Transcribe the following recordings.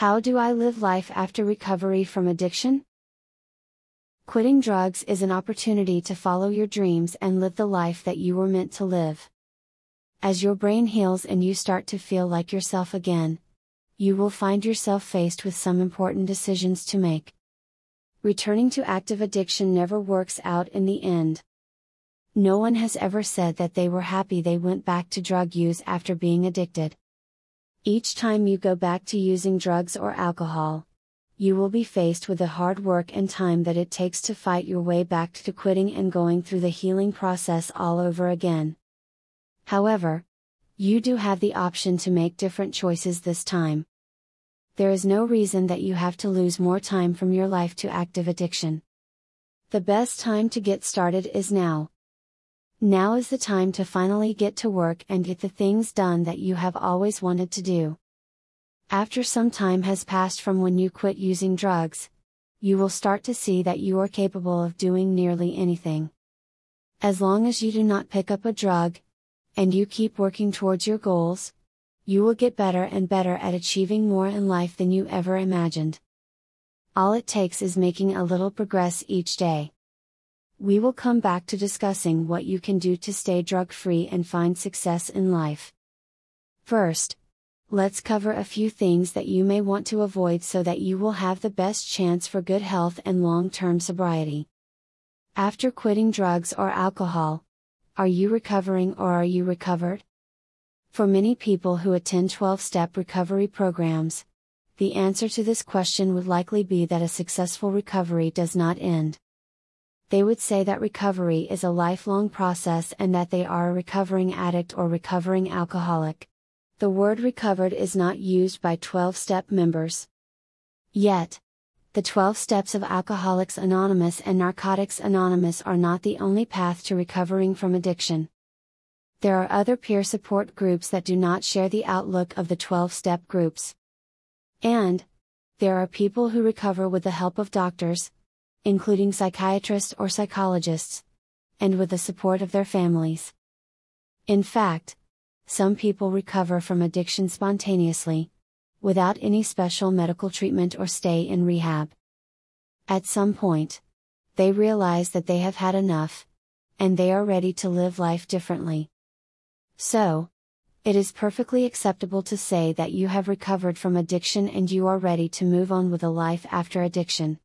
How do I live life after recovery from addiction? Quitting drugs is an opportunity to follow your dreams and live the life that you were meant to live. As your brain heals and you start to feel like yourself again, you will find yourself faced with some important decisions to make. Returning to active addiction never works out in the end. No one has ever said that they were happy they went back to drug use after being addicted. Each time you go back to using drugs or alcohol, you will be faced with the hard work and time that it takes to fight your way back to quitting and going through the healing process all over again. However, you do have the option to make different choices this time. There is no reason that you have to lose more time from your life to active addiction. The best time to get started is now. Now is the time to finally get to work and get the things done that you have always wanted to do. After some time has passed from when you quit using drugs, you will start to see that you are capable of doing nearly anything. As long as you do not pick up a drug, and you keep working towards your goals, you will get better and better at achieving more in life than you ever imagined. All it takes is making a little progress each day. We will come back to discussing what you can do to stay drug free and find success in life. First, let's cover a few things that you may want to avoid so that you will have the best chance for good health and long term sobriety. After quitting drugs or alcohol, are you recovering or are you recovered? For many people who attend 12 step recovery programs, the answer to this question would likely be that a successful recovery does not end. They would say that recovery is a lifelong process and that they are a recovering addict or recovering alcoholic. The word recovered is not used by 12 step members. Yet, the 12 steps of Alcoholics Anonymous and Narcotics Anonymous are not the only path to recovering from addiction. There are other peer support groups that do not share the outlook of the 12 step groups. And, there are people who recover with the help of doctors, including psychiatrists or psychologists, and with the support of their families. In fact, some people recover from addiction spontaneously, without any special medical treatment or stay in rehab. At some point, they realize that they have had enough, and they are ready to live life differently. So, it is perfectly acceptable to say that you have recovered from addiction and you are ready to move on with a life after addiction.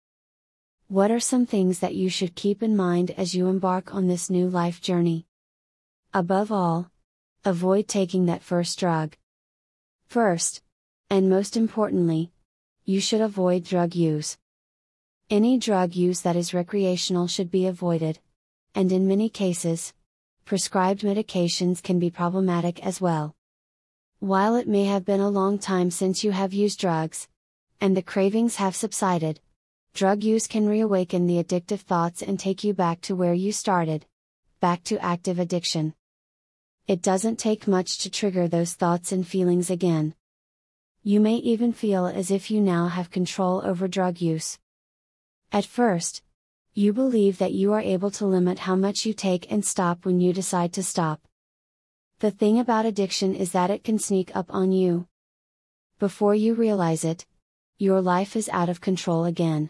What are some things that you should keep in mind as you embark on this new life journey? Above all, avoid taking that first drug. First, and most importantly, you should avoid drug use. Any drug use that is recreational should be avoided, and in many cases, prescribed medications can be problematic as well. While it may have been a long time since you have used drugs, and the cravings have subsided, drug use can reawaken the addictive thoughts and take you back to where you started back to active addiction. It doesn't take much to trigger those thoughts and feelings again. You may even feel as if you now have control over drug use. At first, you believe that you are able to limit how much you take and stop when you decide to stop. The thing about addiction is that it can sneak up on you. Before you realize it, your life is out of control again.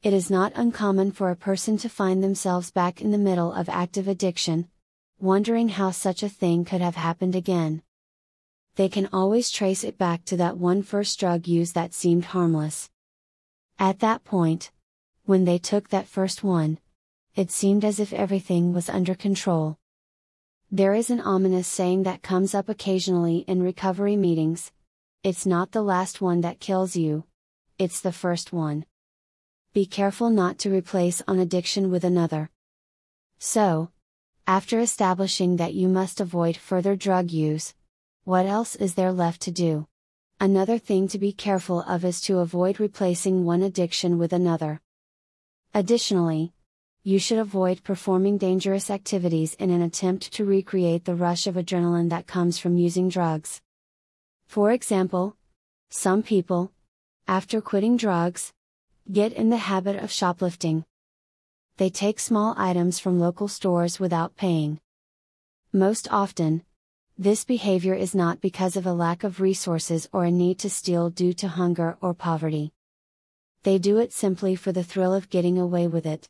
It is not uncommon for a person to find themselves back in the middle of active addiction, wondering how such a thing could have happened again. They can always trace it back to that one first drug use that seemed harmless. At that point, when they took that first one, it seemed as if everything was under control. There is an ominous saying that comes up occasionally in recovery meetings it's not the last one that kills you, it's the first one. Be careful not to replace an addiction with another. So, after establishing that you must avoid further drug use, what else is there left to do? Another thing to be careful of is to avoid replacing one addiction with another. Additionally, you should avoid performing dangerous activities in an attempt to recreate the rush of adrenaline that comes from using drugs. For example, some people, after quitting drugs, get in the habit of shoplifting they take small items from local stores without paying. Most often, This behavior is not because of a lack of resources or a need to steal due to hunger or poverty. They do it simply for the thrill of getting away with it.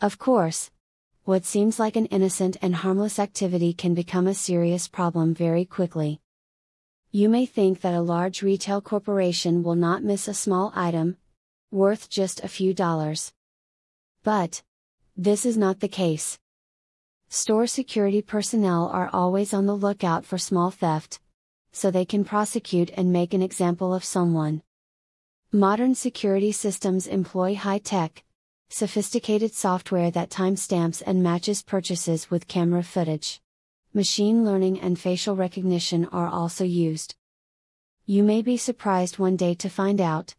Of course, what seems like an innocent and harmless activity can become a serious problem very quickly. You may think that a large retail corporation will not miss a small item, worth just a few dollars. But, this is not the case. Store security personnel are always on the lookout for small theft, so they can prosecute and make an example of someone. Modern security systems employ high tech, sophisticated software that timestamps and matches purchases with camera footage. Machine learning and facial recognition are also used. You may be surprised one day to find out,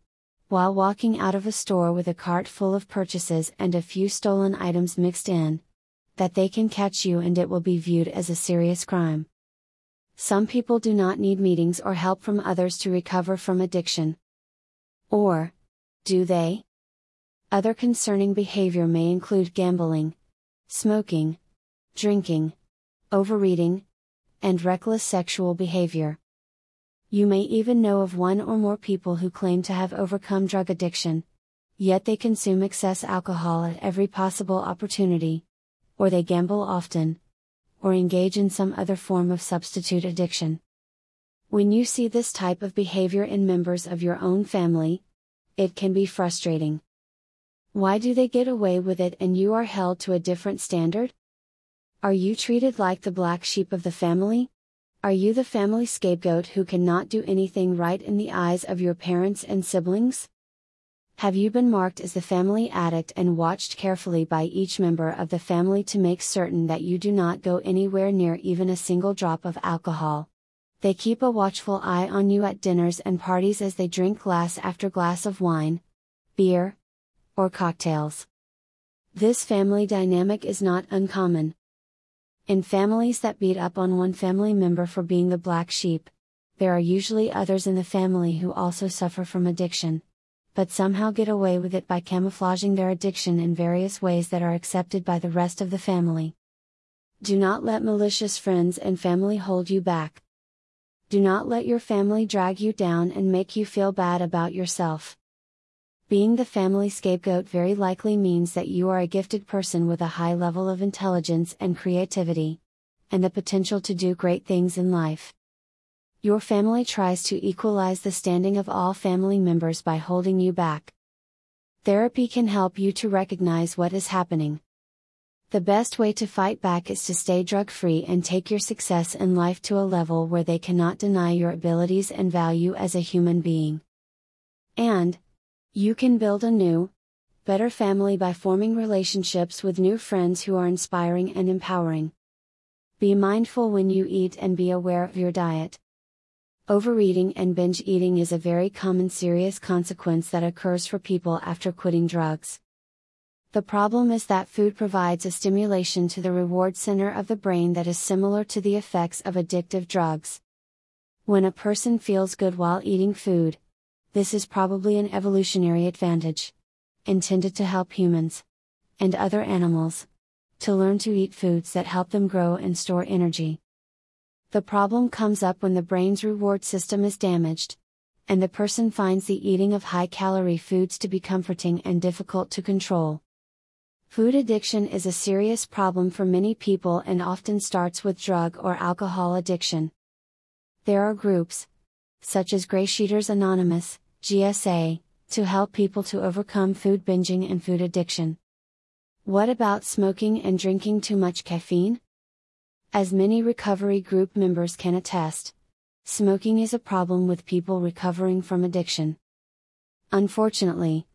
while walking out of a store with a cart full of purchases and a few stolen items mixed in, that they can catch you and it will be viewed as a serious crime. Some people do not need meetings or help from others to recover from addiction. Or, do they? Other concerning behavior may include gambling, smoking, drinking, overeating, and reckless sexual behavior. You may even know of one or more people who claim to have overcome drug addiction, yet they consume excess alcohol at every possible opportunity, or they gamble often, or engage in some other form of substitute addiction. When you see this type of behavior in members of your own family, it can be frustrating. Why do they get away with it and you are held to a different standard? Are you treated like the black sheep of the family? Are you the family scapegoat who cannot do anything right in the eyes of your parents and siblings? Have you been marked as the family addict and watched carefully by each member of the family to make certain that you do not go anywhere near even a single drop of alcohol? They keep a watchful eye on you at dinners and parties as they drink glass after glass of wine, beer, or cocktails. This family dynamic is not uncommon. In families that beat up on one family member for being the black sheep, there are usually others in the family who also suffer from addiction but somehow get away with it by camouflaging their addiction in various ways that are accepted by the rest of the family. Do not let malicious friends and family hold you back. Do not let your family drag you down and make you feel bad about yourself. Being the family scapegoat very likely means that you are a gifted person with a high level of intelligence and creativity, and the potential to do great things in life. Your family tries to equalize the standing of all family members by holding you back. Therapy can help you to recognize what is happening. The best way to fight back is to stay drug free and take your success in life to a level where they cannot deny your abilities and value as a human being. And, you can build a new, better family by forming relationships with new friends who are inspiring and empowering. Be mindful when you eat and be aware of your diet. Overeating and binge eating is a very common serious consequence that occurs for people after quitting drugs. The problem is that food provides a stimulation to the reward center of the brain that is similar to the effects of addictive drugs. When a person feels good while eating food, this is probably an evolutionary advantage, intended to help humans and other animals to learn to eat foods that help them grow and store energy. The problem comes up when the brain's reward system is damaged, and the person finds the eating of high calorie foods to be comforting and difficult to control. Food addiction is a serious problem for many people and often starts with drug or alcohol addiction. There are groups, such as Greysheeters Anonymous, GSA, to help people to overcome food binging and food addiction. What about smoking and drinking too much caffeine? As many recovery group members can attest, smoking is a problem with people recovering from addiction. Unfortunately,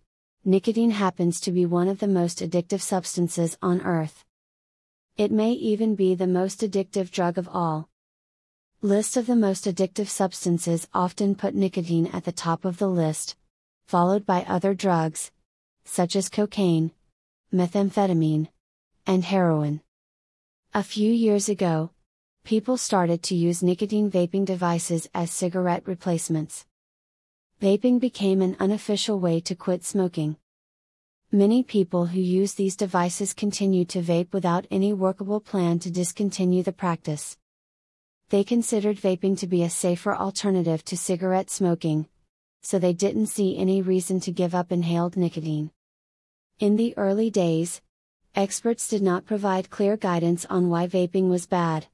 nicotine happens to be one of the most addictive substances on earth. It may even be the most addictive drug of all. Lists of the most addictive substances often put nicotine at the top of the list, followed by other drugs, such as cocaine, methamphetamine, and heroin. A few years ago, people started to use nicotine vaping devices as cigarette replacements. Vaping became an unofficial way to quit smoking. Many people who use these devices continue to vape without any workable plan to discontinue the practice. They considered vaping to be a safer alternative to cigarette smoking, so they didn't see any reason to give up inhaled nicotine. In the early days, experts did not provide clear guidance on why vaping was bad.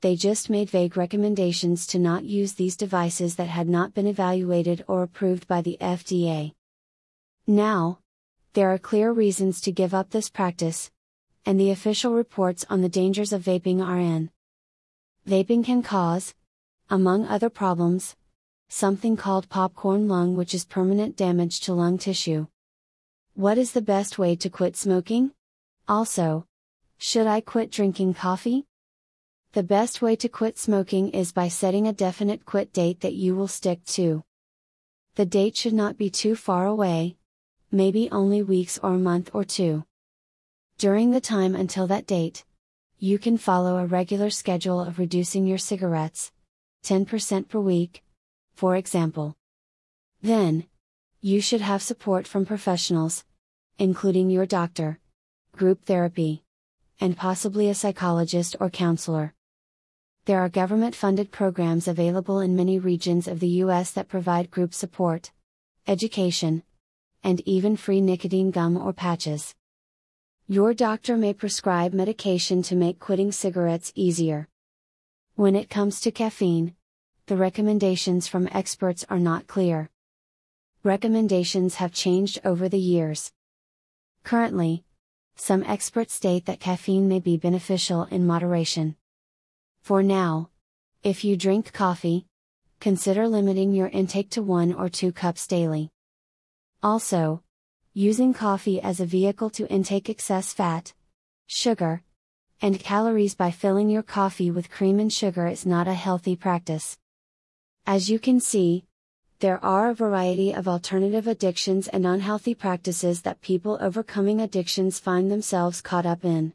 They just made vague recommendations to not use these devices that had not been evaluated or approved by the FDA. Now, there are clear reasons to give up this practice, and the official reports on the dangers of vaping are in. Vaping can cause, among other problems, something called popcorn lung, which is permanent damage to lung tissue. What is the best way to quit smoking? Also, should I quit drinking coffee? The best way to quit smoking is by setting a definite quit date that you will stick to. The date should not be too far away, maybe only weeks or a month or two. During the time until that date, you can follow a regular schedule of reducing your cigarettes, 10% per week, for example. Then, you should have support from professionals, including your doctor, group therapy, and possibly a psychologist or counselor. There are government funded programs available in many regions of the US that provide group support, education, and even free nicotine gum or patches. Your doctor may prescribe medication to make quitting cigarettes easier. When it comes to caffeine, the recommendations from experts are not clear. Recommendations have changed over the years. Currently, some experts state that caffeine may be beneficial in moderation. For now, if you drink coffee, consider limiting your intake to one or two cups daily. Also, using coffee as a vehicle to intake excess fat, sugar, and calories by filling your coffee with cream and sugar is not a healthy practice. As you can see, there are a variety of alternative addictions and unhealthy practices that people overcoming addictions find themselves caught up in.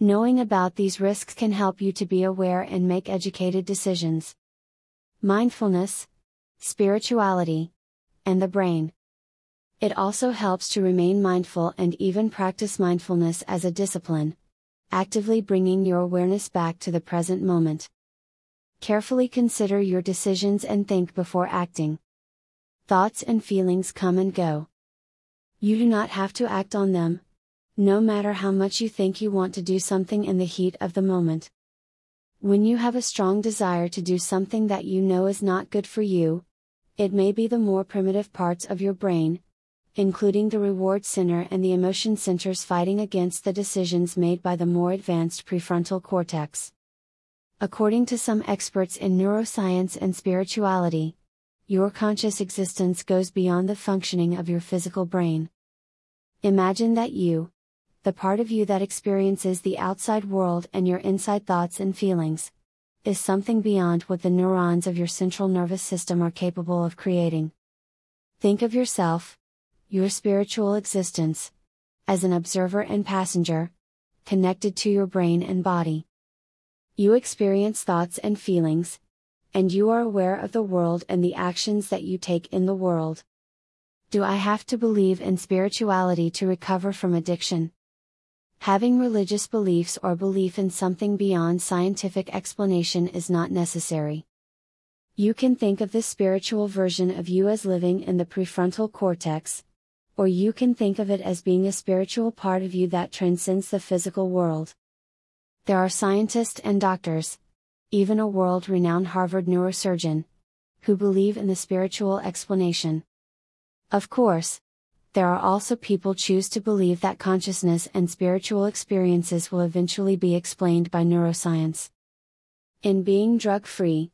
Knowing about these risks can help you to be aware and make educated decisions. Mindfulness, spirituality, and the brain. It also helps to remain mindful and even practice mindfulness as a discipline, actively bringing your awareness back to the present moment. Carefully consider your decisions and think before acting. Thoughts and feelings come and go. You do not have to act on them, no matter how much you think you want to do something in the heat of the moment. When you have a strong desire to do something that you know is not good for you, it may be the more primitive parts of your brain, including the reward center and the emotion centers fighting against the decisions made by the more advanced prefrontal cortex. According to some experts in neuroscience and spirituality, your conscious existence goes beyond the functioning of your physical brain. Imagine that you, the part of you that experiences the outside world and your inside thoughts and feelings, is something beyond what the neurons of your central nervous system are capable of creating. Think of yourself, your spiritual existence, as an observer and passenger, connected to your brain and body. You experience thoughts and feelings, and you are aware of the world and the actions that you take in the world. Do I have to believe in spirituality to recover from addiction? Having religious beliefs or belief in something beyond scientific explanation is not necessary. You can think of this spiritual version of you as living in the prefrontal cortex, or you can think of it as being a spiritual part of you that transcends the physical world. There are scientists and doctors, even a world renowned Harvard neurosurgeon, who believe in the spiritual explanation. Of course, there are also people choose to believe that consciousness and spiritual experiences will eventually be explained by neuroscience. In being drug free,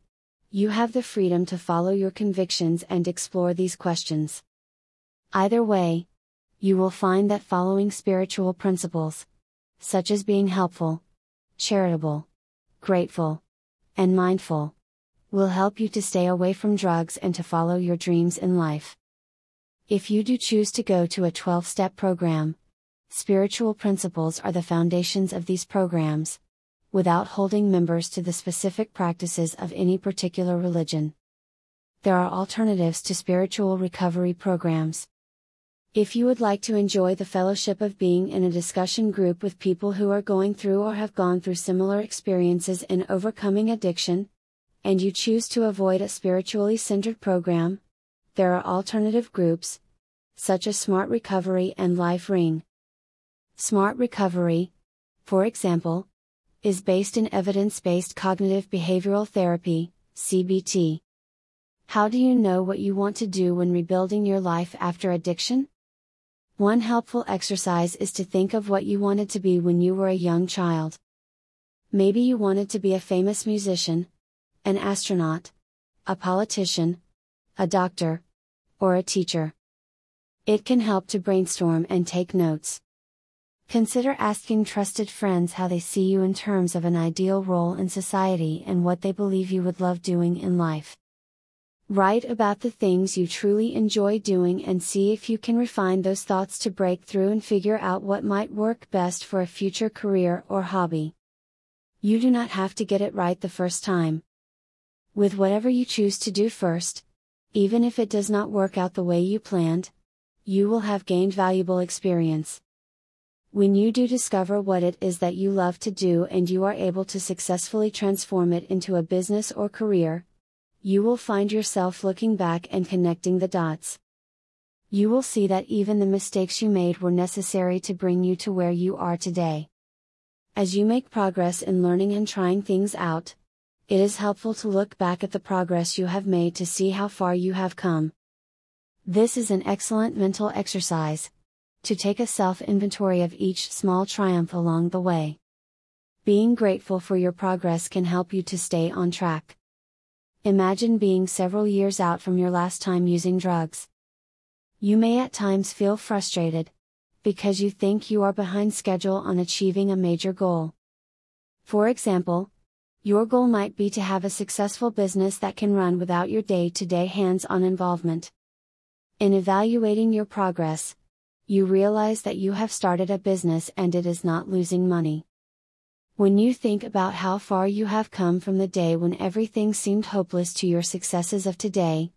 you have the freedom to follow your convictions and explore these questions. Either way, you will find that following spiritual principles, such as being helpful, charitable, grateful, and mindful, will help you to stay away from drugs and to follow your dreams in life. If you do choose to go to a 12 step program, spiritual principles are the foundations of these programs, without holding members to the specific practices of any particular religion. There are alternatives to spiritual recovery programs. If you would like to enjoy the fellowship of being in a discussion group with people who are going through or have gone through similar experiences in overcoming addiction, and you choose to avoid a spiritually centered program, there are alternative groups, such as Smart Recovery and Life Ring. Smart Recovery, for example, is based in evidence based cognitive behavioral therapy, CBT. How do you know what you want to do when rebuilding your life after addiction? One helpful exercise is to think of what you wanted to be when you were a young child. Maybe you wanted to be a famous musician, an astronaut, a politician, a doctor, or a teacher. It can help to brainstorm and take notes. Consider asking trusted friends how they see you in terms of an ideal role in society and what they believe you would love doing in life. Write about the things you truly enjoy doing and see if you can refine those thoughts to break through and figure out what might work best for a future career or hobby. You do not have to get it right the first time. With whatever you choose to do first, even if it does not work out the way you planned, you will have gained valuable experience. When you do discover what it is that you love to do and you are able to successfully transform it into a business or career, you will find yourself looking back and connecting the dots. You will see that even the mistakes you made were necessary to bring you to where you are today. As you make progress in learning and trying things out, it is helpful to look back at the progress you have made to see how far you have come. This is an excellent mental exercise, to take a self inventory of each small triumph along the way. Being grateful for your progress can help you to stay on track. Imagine being several years out from your last time using drugs. You may at times feel frustrated, because you think you are behind schedule on achieving a major goal. For example, your goal might be to have a successful business that can run without your day to day hands on involvement. In evaluating your progress, you realize that you have started a business and it is not losing money. When you think about how far you have come from the day when everything seemed hopeless to your successes of today,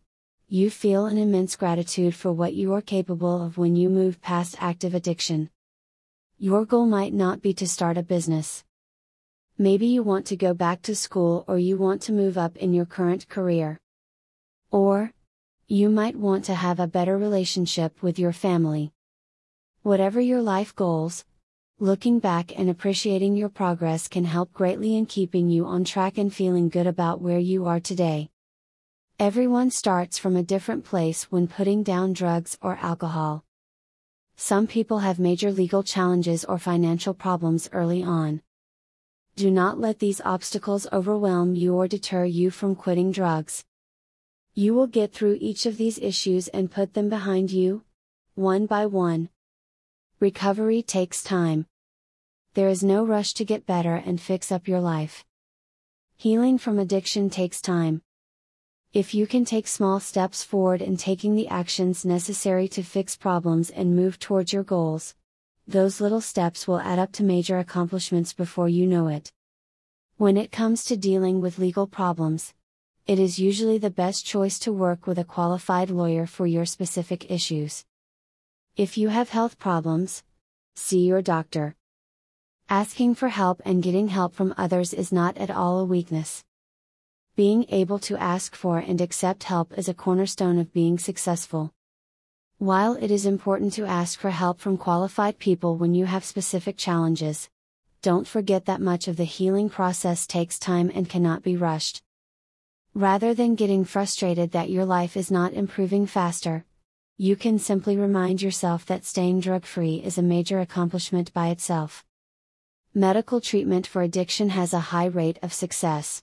you feel an immense gratitude for what you are capable of when you move past active addiction. Your goal might not be to start a business. Maybe you want to go back to school or you want to move up in your current career. Or, you might want to have a better relationship with your family. Whatever your life goals, looking back and appreciating your progress can help greatly in keeping you on track and feeling good about where you are today. Everyone starts from a different place when putting down drugs or alcohol. Some people have major legal challenges or financial problems early on. Do not let these obstacles overwhelm you or deter you from quitting drugs. You will get through each of these issues and put them behind you, one by one. Recovery takes time. There is no rush to get better and fix up your life. Healing from addiction takes time. If you can take small steps forward in taking the actions necessary to fix problems and move towards your goals, those little steps will add up to major accomplishments before you know it. When it comes to dealing with legal problems, it is usually the best choice to work with a qualified lawyer for your specific issues. If you have health problems, see your doctor. Asking for help and getting help from others is not at all a weakness. Being able to ask for and accept help is a cornerstone of being successful. While it is important to ask for help from qualified people when you have specific challenges, don't forget that much of the healing process takes time and cannot be rushed. Rather than getting frustrated that your life is not improving faster, you can simply remind yourself that staying drug free is a major accomplishment by itself. Medical treatment for addiction has a high rate of success.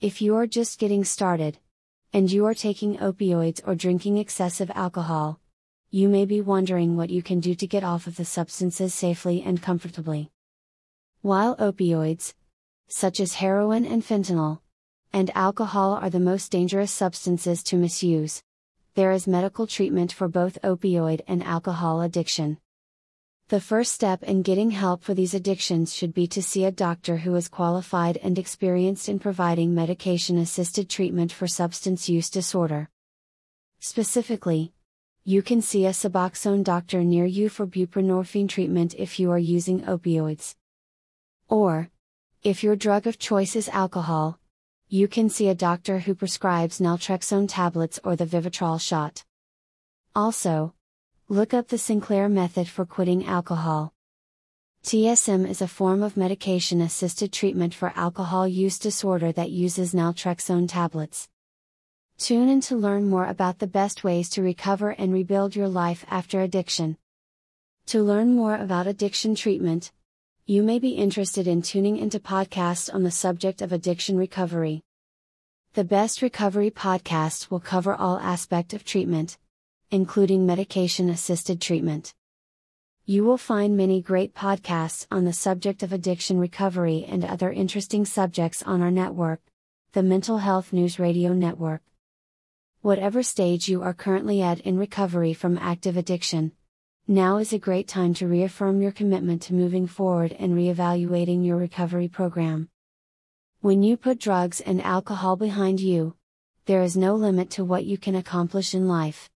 If you are just getting started, and you are taking opioids or drinking excessive alcohol, you may be wondering what you can do to get off of the substances safely and comfortably. While opioids, such as heroin and fentanyl, and alcohol are the most dangerous substances to misuse, there is medical treatment for both opioid and alcohol addiction. The first step in getting help for these addictions should be to see a doctor who is qualified and experienced in providing medication assisted treatment for substance use disorder. Specifically, You can see a Suboxone doctor near you for buprenorphine treatment if you are using opioids. Or, if your drug of choice is alcohol, you can see a doctor who prescribes naltrexone tablets or the Vivitrol shot. Also, look up the Sinclair method for quitting alcohol. TSM is a form of medication assisted treatment for alcohol use disorder that uses naltrexone tablets. Tune in to learn more about the best ways to recover and rebuild your life after addiction. To learn more about addiction treatment, you may be interested in tuning into podcasts on the subject of addiction recovery. The Best Recovery podcast will cover all aspect of treatment, including medication assisted treatment. You will find many great podcasts on the subject of addiction recovery and other interesting subjects on our network, the Mental Health News Radio Network. Whatever stage you are currently at in recovery from active addiction, now is a great time to reaffirm your commitment to moving forward and reevaluating your recovery program. When you put drugs and alcohol behind you, there is no limit to what you can accomplish in life.